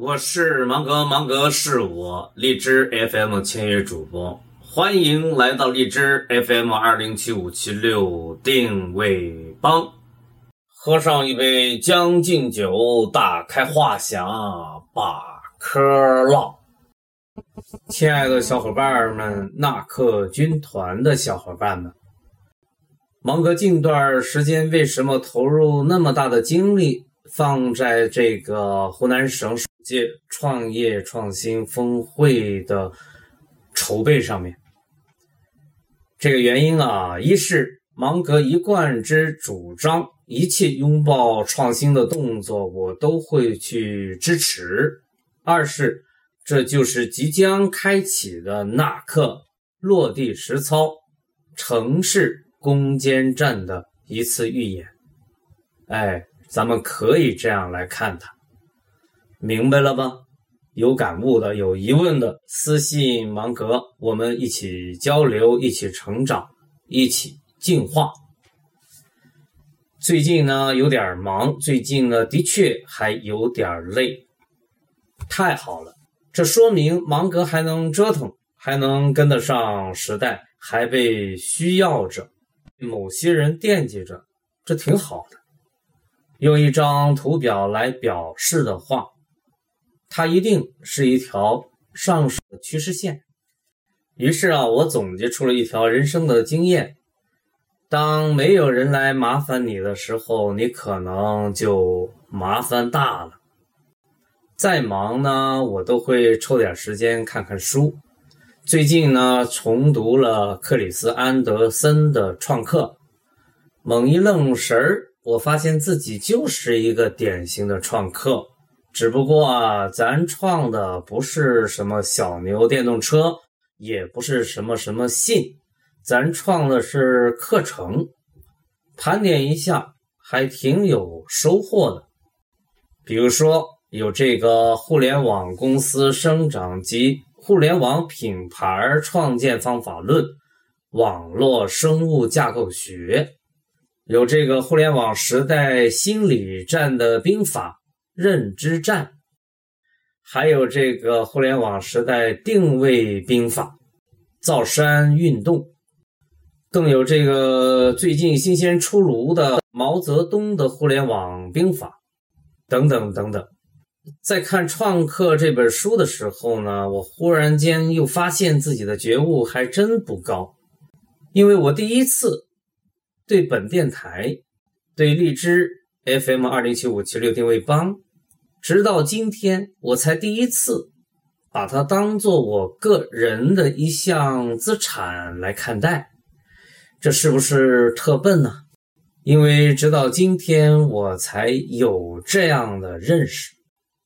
我是芒格，芒格是我荔枝 FM 签约主播，欢迎来到荔枝 FM 二零七五七六定位帮，喝上一杯将进酒，打开话匣把嗑唠。亲爱的小伙伴们，纳克军团的小伙伴们，芒格近段时间为什么投入那么大的精力放在这个湖南省？届创业创新峰会的筹备上面，这个原因啊，一是芒格一贯之主张，一切拥抱创新的动作我都会去支持；二是这就是即将开启的纳克落地实操城市攻坚战的一次预演。哎，咱们可以这样来看它。明白了吧？有感悟的、有疑问的，私信芒格，我们一起交流，一起成长，一起进化。最近呢有点忙，最近呢的确还有点累。太好了，这说明芒格还能折腾，还能跟得上时代，还被需要着，某些人惦记着，这挺好的。用一张图表来表示的话。它一定是一条上升的趋势线。于是啊，我总结出了一条人生的经验：当没有人来麻烦你的时候，你可能就麻烦大了。再忙呢，我都会抽点时间看看书。最近呢，重读了克里斯安德森的《创客》，猛一愣神儿，我发现自己就是一个典型的创客。只不过啊，咱创的不是什么小牛电动车，也不是什么什么信，咱创的是课程。盘点一下，还挺有收获的。比如说，有这个互联网公司生长及互联网品牌创建方法论、网络生物架构学，有这个互联网时代心理战的兵法。认知战，还有这个互联网时代定位兵法、造山运动，更有这个最近新鲜出炉的毛泽东的互联网兵法等等等等。在看《创客》这本书的时候呢，我忽然间又发现自己的觉悟还真不高，因为我第一次对本电台、对荔枝 FM 二零七五七六定位帮。直到今天，我才第一次把它当做我个人的一项资产来看待，这是不是特笨呢？因为直到今天，我才有这样的认识。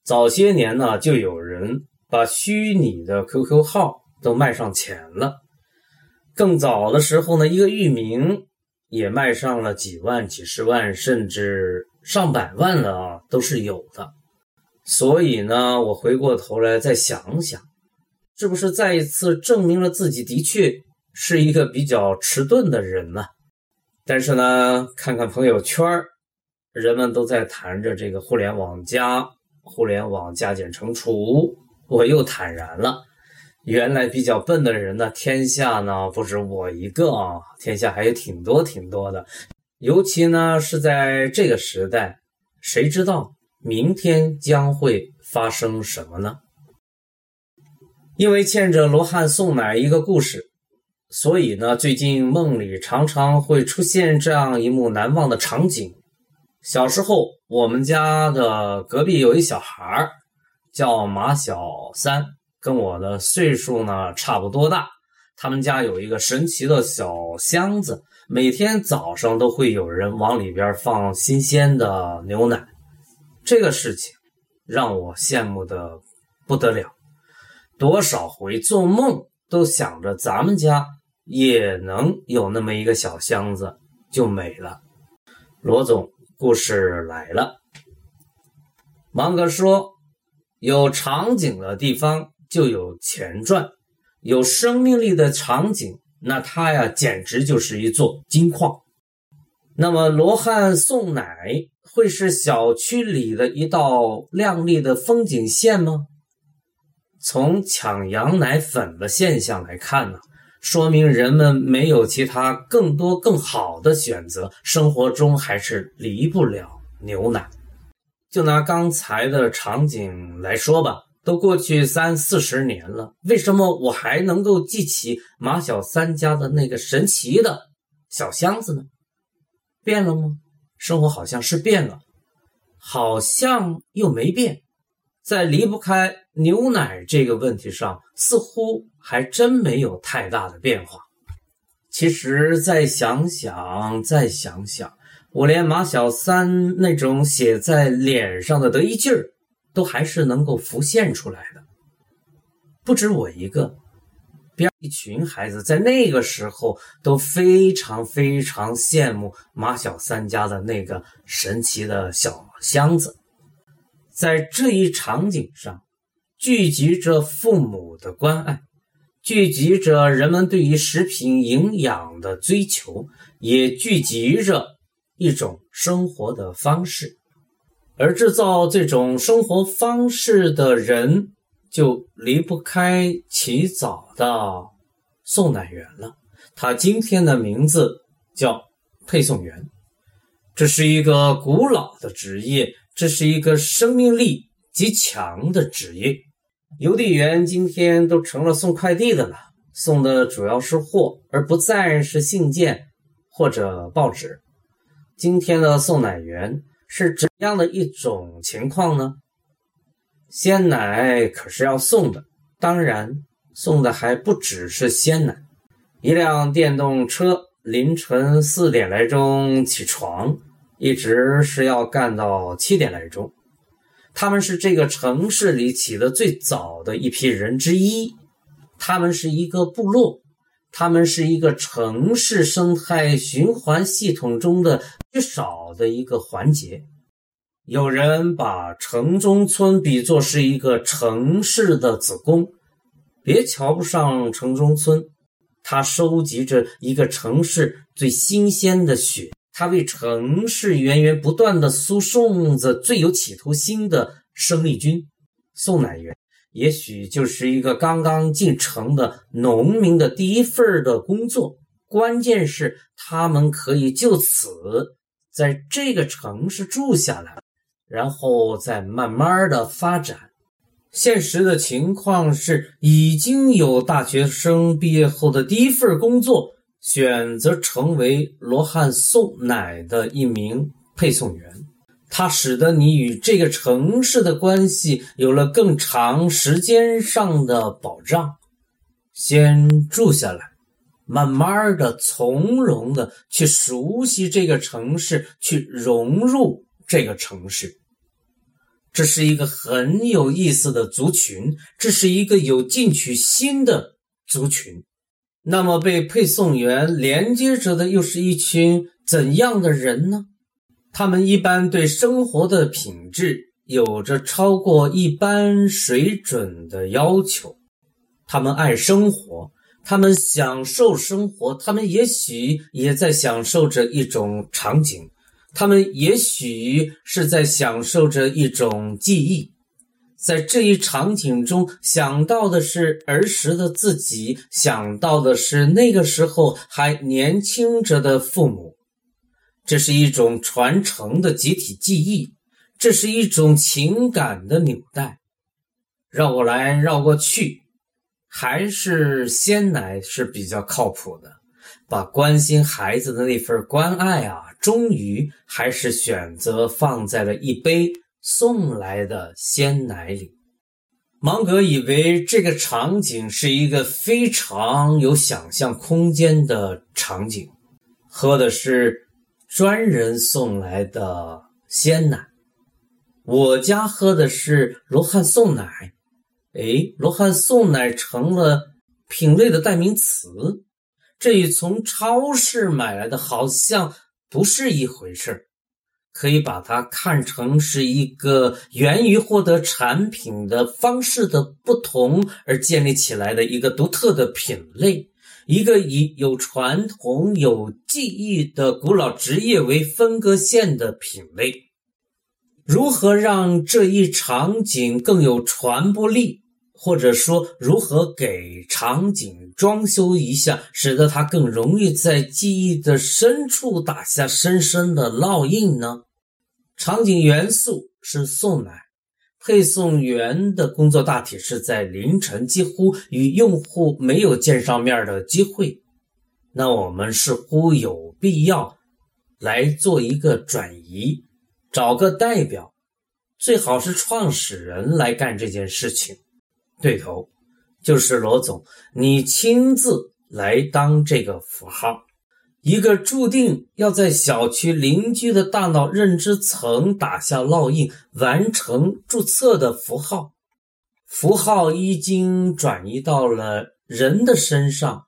早些年呢，就有人把虚拟的 QQ 号都卖上钱了；更早的时候呢，一个域名也卖上了几万、几十万，甚至上百万了啊，都是有的。所以呢，我回过头来再想想，是不是再一次证明了自己的确是一个比较迟钝的人呢？但是呢，看看朋友圈人们都在谈着这个互联网加、互联网加减乘除，我又坦然了。原来比较笨的人呢，天下呢不止我一个啊，天下还有挺多挺多的。尤其呢是在这个时代，谁知道？明天将会发生什么呢？因为欠着罗汉送奶一个故事，所以呢，最近梦里常常会出现这样一幕难忘的场景。小时候，我们家的隔壁有一小孩叫马小三，跟我的岁数呢差不多大。他们家有一个神奇的小箱子，每天早上都会有人往里边放新鲜的牛奶。这个事情让我羡慕的不得了，多少回做梦都想着咱们家也能有那么一个小箱子就美了。罗总，故事来了。芒格说：“有场景的地方就有钱赚，有生命力的场景，那它呀简直就是一座金矿。”那么罗汉送奶会是小区里的一道亮丽的风景线吗？从抢羊奶粉的现象来看呢，说明人们没有其他更多更好的选择，生活中还是离不了牛奶。就拿刚才的场景来说吧，都过去三四十年了，为什么我还能够记起马小三家的那个神奇的小箱子呢？变了吗？生活好像是变了，好像又没变。在离不开牛奶这个问题上，似乎还真没有太大的变化。其实再想想，再想想，我连马小三那种写在脸上的得意劲儿，都还是能够浮现出来的。不止我一个，一群孩子在那个时候都非常非常羡慕马小三家的那个神奇的小箱子。在这一场景上，聚集着父母的关爱，聚集着人们对于食品营养的追求，也聚集着一种生活的方式。而制造这种生活方式的人，就离不开起早的送奶员了。他今天的名字叫配送员，这是一个古老的职业。这是一个生命力极强的职业，邮递员今天都成了送快递的了，送的主要是货，而不再是信件或者报纸。今天的送奶员是怎样的一种情况呢？鲜奶可是要送的，当然送的还不只是鲜奶。一辆电动车凌晨四点来钟起床。一直是要干到七点来钟，他们是这个城市里起的最早的一批人之一，他们是一个部落，他们是一个城市生态循环系统中的缺少的一个环节。有人把城中村比作是一个城市的子宫，别瞧不上城中村，它收集着一个城市最新鲜的血。它为城市源源不断的输送着最有企图心的生力军，送奶员也许就是一个刚刚进城的农民的第一份的工作。关键是他们可以就此在这个城市住下来，然后再慢慢的发展。现实的情况是，已经有大学生毕业后的第一份工作。选择成为罗汉送奶的一名配送员，它使得你与这个城市的关系有了更长时间上的保障。先住下来，慢慢的、从容的去熟悉这个城市，去融入这个城市。这是一个很有意思的族群，这是一个有进取心的族群。那么，被配送员连接着的又是一群怎样的人呢？他们一般对生活的品质有着超过一般水准的要求。他们爱生活，他们享受生活，他们也许也在享受着一种场景，他们也许是在享受着一种记忆。在这一场景中，想到的是儿时的自己，想到的是那个时候还年轻着的父母。这是一种传承的集体记忆，这是一种情感的纽带。绕过来绕过去，还是鲜奶是比较靠谱的。把关心孩子的那份关爱啊，终于还是选择放在了一杯。送来的鲜奶里，芒格以为这个场景是一个非常有想象空间的场景。喝的是专人送来的鲜奶，我家喝的是罗汉送奶。哎，罗汉送奶成了品类的代名词，这与从超市买来的好像不是一回事。可以把它看成是一个源于获得产品的方式的不同而建立起来的一个独特的品类，一个以有传统、有记忆的古老职业为分割线的品类。如何让这一场景更有传播力，或者说如何给场景装修一下，使得它更容易在记忆的深处打下深深的烙印呢？场景元素是送奶。配送员的工作大体是在凌晨，几乎与用户没有见上面的机会。那我们似乎有必要来做一个转移，找个代表，最好是创始人来干这件事情。对头，就是罗总，你亲自来当这个符号。一个注定要在小区邻居的大脑认知层打下烙印、完成注册的符号，符号一经转移到了人的身上，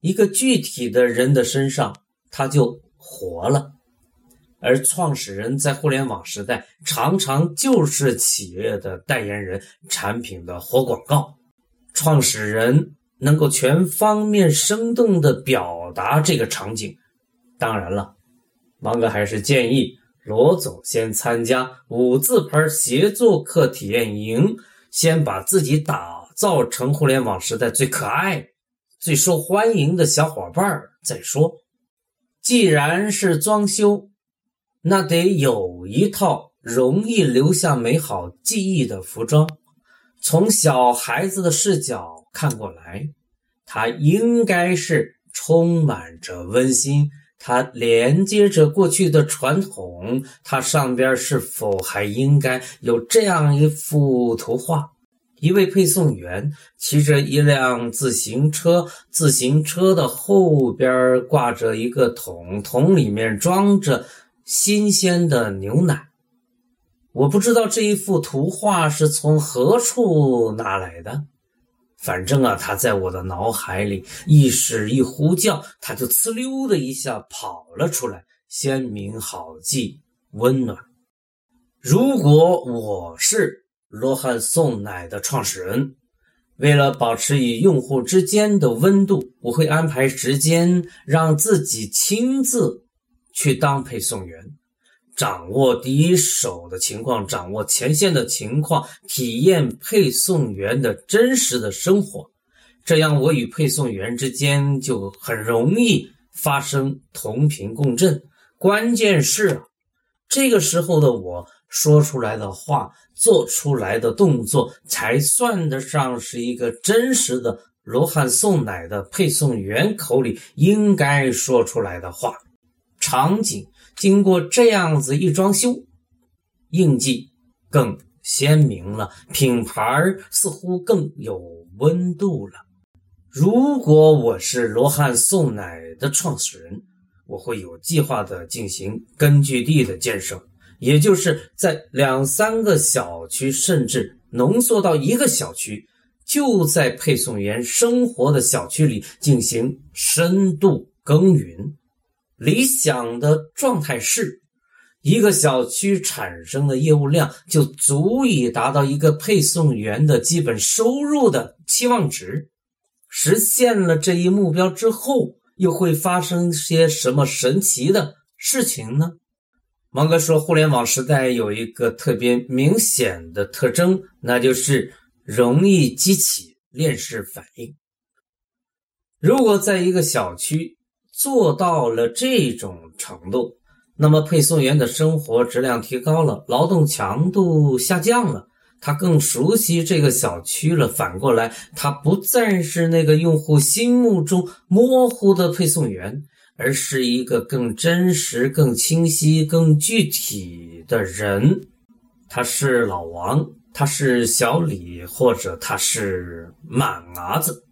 一个具体的人的身上，它就活了。而创始人在互联网时代，常常就是企业的代言人、产品的活广告。创始人。能够全方面生动地表达这个场景。当然了，芒哥还是建议罗总先参加五字牌协作课体验营，先把自己打造成互联网时代最可爱、最受欢迎的小伙伴再说。既然是装修，那得有一套容易留下美好记忆的服装。从小孩子的视角看过来，它应该是充满着温馨，它连接着过去的传统。它上边是否还应该有这样一幅图画：一位配送员骑着一辆自行车，自行车的后边挂着一个桶，桶里面装着新鲜的牛奶。我不知道这一幅图画是从何处拿来的，反正啊，它在我的脑海里，一使一呼叫，它就呲溜的一下跑了出来，鲜明好记，温暖。如果我是罗汉送奶的创始人，为了保持与用户之间的温度，我会安排时间让自己亲自去当配送员。掌握第一手的情况，掌握前线的情况，体验配送员的真实的生活，这样我与配送员之间就很容易发生同频共振。关键是，这个时候的我说出来的话，做出来的动作，才算得上是一个真实的罗汉送奶的配送员口里应该说出来的话。场景。经过这样子一装修，印记更鲜明了，品牌似乎更有温度了。如果我是罗汉送奶的创始人，我会有计划的进行根据地的建设，也就是在两三个小区，甚至浓缩到一个小区，就在配送员生活的小区里进行深度耕耘。理想的状态是，一个小区产生的业务量就足以达到一个配送员的基本收入的期望值。实现了这一目标之后，又会发生些什么神奇的事情呢？芒格说，互联网时代有一个特别明显的特征，那就是容易激起链式反应。如果在一个小区，做到了这种程度，那么配送员的生活质量提高了，劳动强度下降了，他更熟悉这个小区了。反过来，他不再是那个用户心目中模糊的配送员，而是一个更真实、更清晰、更具体的人。他是老王，他是小李，或者他是满伢子。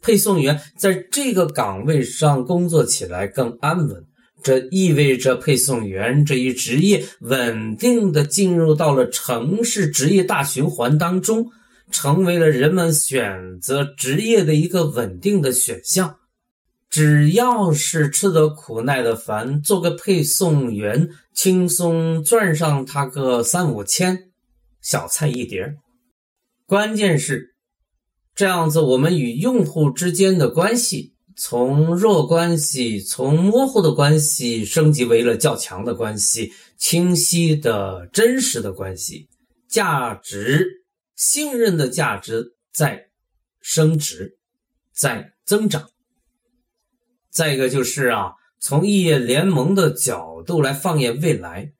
配送员在这个岗位上工作起来更安稳，这意味着配送员这一职业稳定的进入到了城市职业大循环当中，成为了人们选择职业的一个稳定的选项。只要是吃得苦耐的烦，做个配送员轻松赚上他个三五千，小菜一碟。关键是。这样子，我们与用户之间的关系从弱关系、从模糊的关系升级为了较强的关系、清晰的真实的关系，价值、信任的价值在升值，在增长。再一个就是啊，从异业联盟的角度来放眼未来，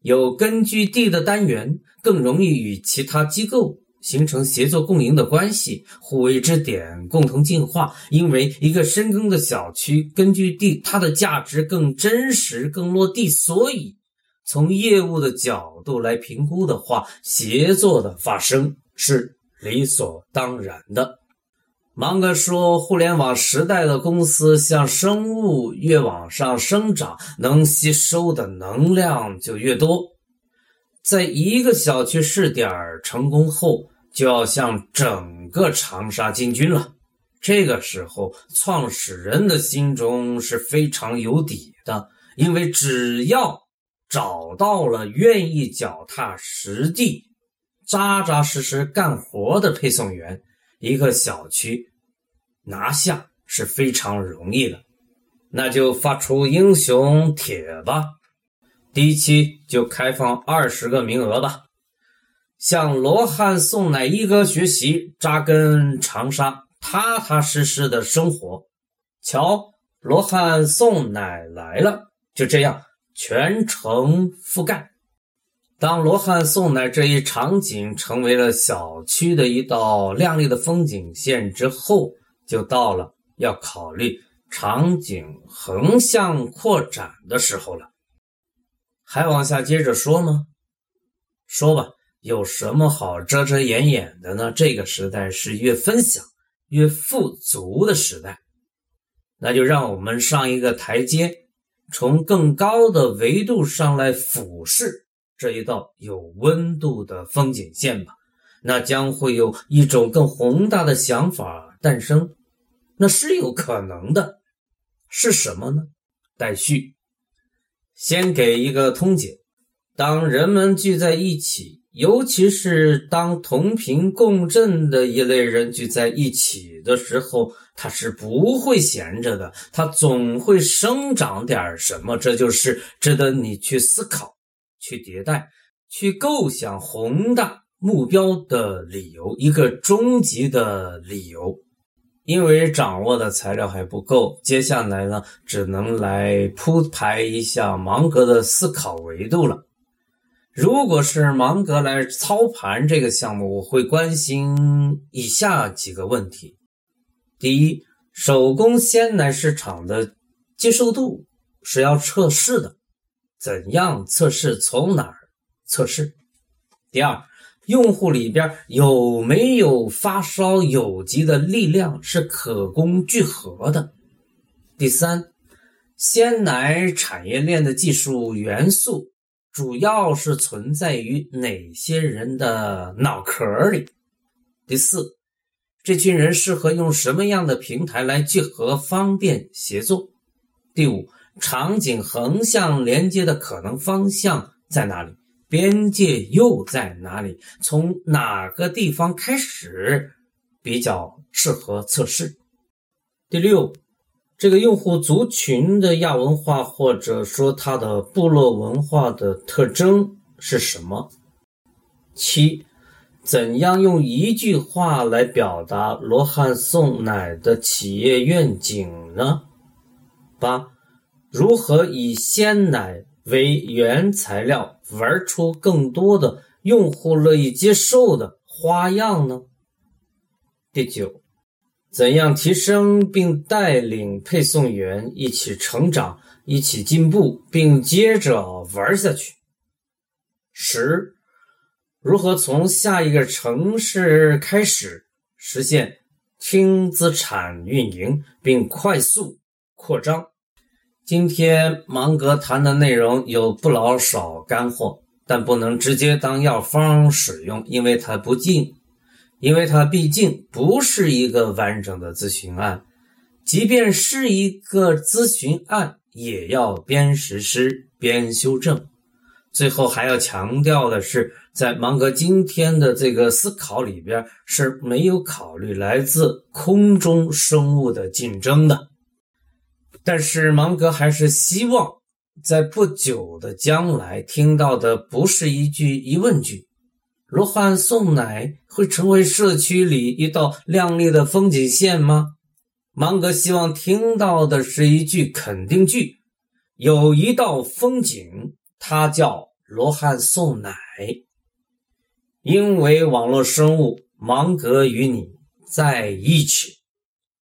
有根据地的单元更容易与其他机构。形成协作共赢的关系，互为支点，共同进化。因为一个深耕的小区，根据地，它的价值更真实、更落地，所以从业务的角度来评估的话，协作的发生是理所当然的。芒格说，互联网时代的公司像生物，越往上生长，能吸收的能量就越多。在一个小区试点成功后。就要向整个长沙进军了。这个时候，创始人的心中是非常有底的，因为只要找到了愿意脚踏实地、扎扎实实干活的配送员，一个小区拿下是非常容易的。那就发出英雄帖吧，第一期就开放二十个名额吧。向罗汉送奶一哥学习，扎根长沙，踏踏实实的生活。瞧，罗汉送奶来了，就这样全程覆盖。当罗汉送奶这一场景成为了小区的一道亮丽的风景线之后，就到了要考虑场景横向扩展的时候了。还往下接着说吗？说吧。有什么好遮遮掩掩的呢？这个时代是越分享越富足的时代，那就让我们上一个台阶，从更高的维度上来俯视这一道有温度的风景线吧。那将会有一种更宏大的想法诞生，那是有可能的。是什么呢？待续。先给一个通解：当人们聚在一起。尤其是当同频共振的一类人聚在一起的时候，他是不会闲着的，他总会生长点什么，这就是值得你去思考、去迭代、去构想宏大目标的理由，一个终极的理由。因为掌握的材料还不够，接下来呢，只能来铺排一下芒格的思考维度了。如果是芒格来操盘这个项目，我会关心以下几个问题：第一，手工鲜奶市场的接受度是要测试的，怎样测试？从哪儿测试？第二，用户里边有没有发烧有机的力量是可供聚合的？第三，鲜奶产业链的技术元素。主要是存在于哪些人的脑壳里？第四，这群人适合用什么样的平台来聚合，方便协作？第五，场景横向连接的可能方向在哪里？边界又在哪里？从哪个地方开始比较适合测试？第六。这个用户族群的亚文化，或者说它的部落文化的特征是什么？七，怎样用一句话来表达罗汉送奶的企业愿景呢？八，如何以鲜奶为原材料玩出更多的用户乐意接受的花样呢？第九。怎样提升并带领配送员一起成长、一起进步，并接着玩下去？十，如何从下一个城市开始实现轻资产运营并快速扩张？今天芒格谈的内容有不老少干货，但不能直接当药方使用，因为它不近。因为它毕竟不是一个完整的咨询案，即便是一个咨询案，也要边实施边修正。最后还要强调的是，在芒格今天的这个思考里边是没有考虑来自空中生物的竞争的。但是芒格还是希望在不久的将来听到的不是一句疑问句：“罗汉送奶会成为社区里一道亮丽的风景线吗？”芒格希望听到的是一句肯定句：“有一道风景，它叫罗汉送奶。”因为网络生物，芒格与你在一起。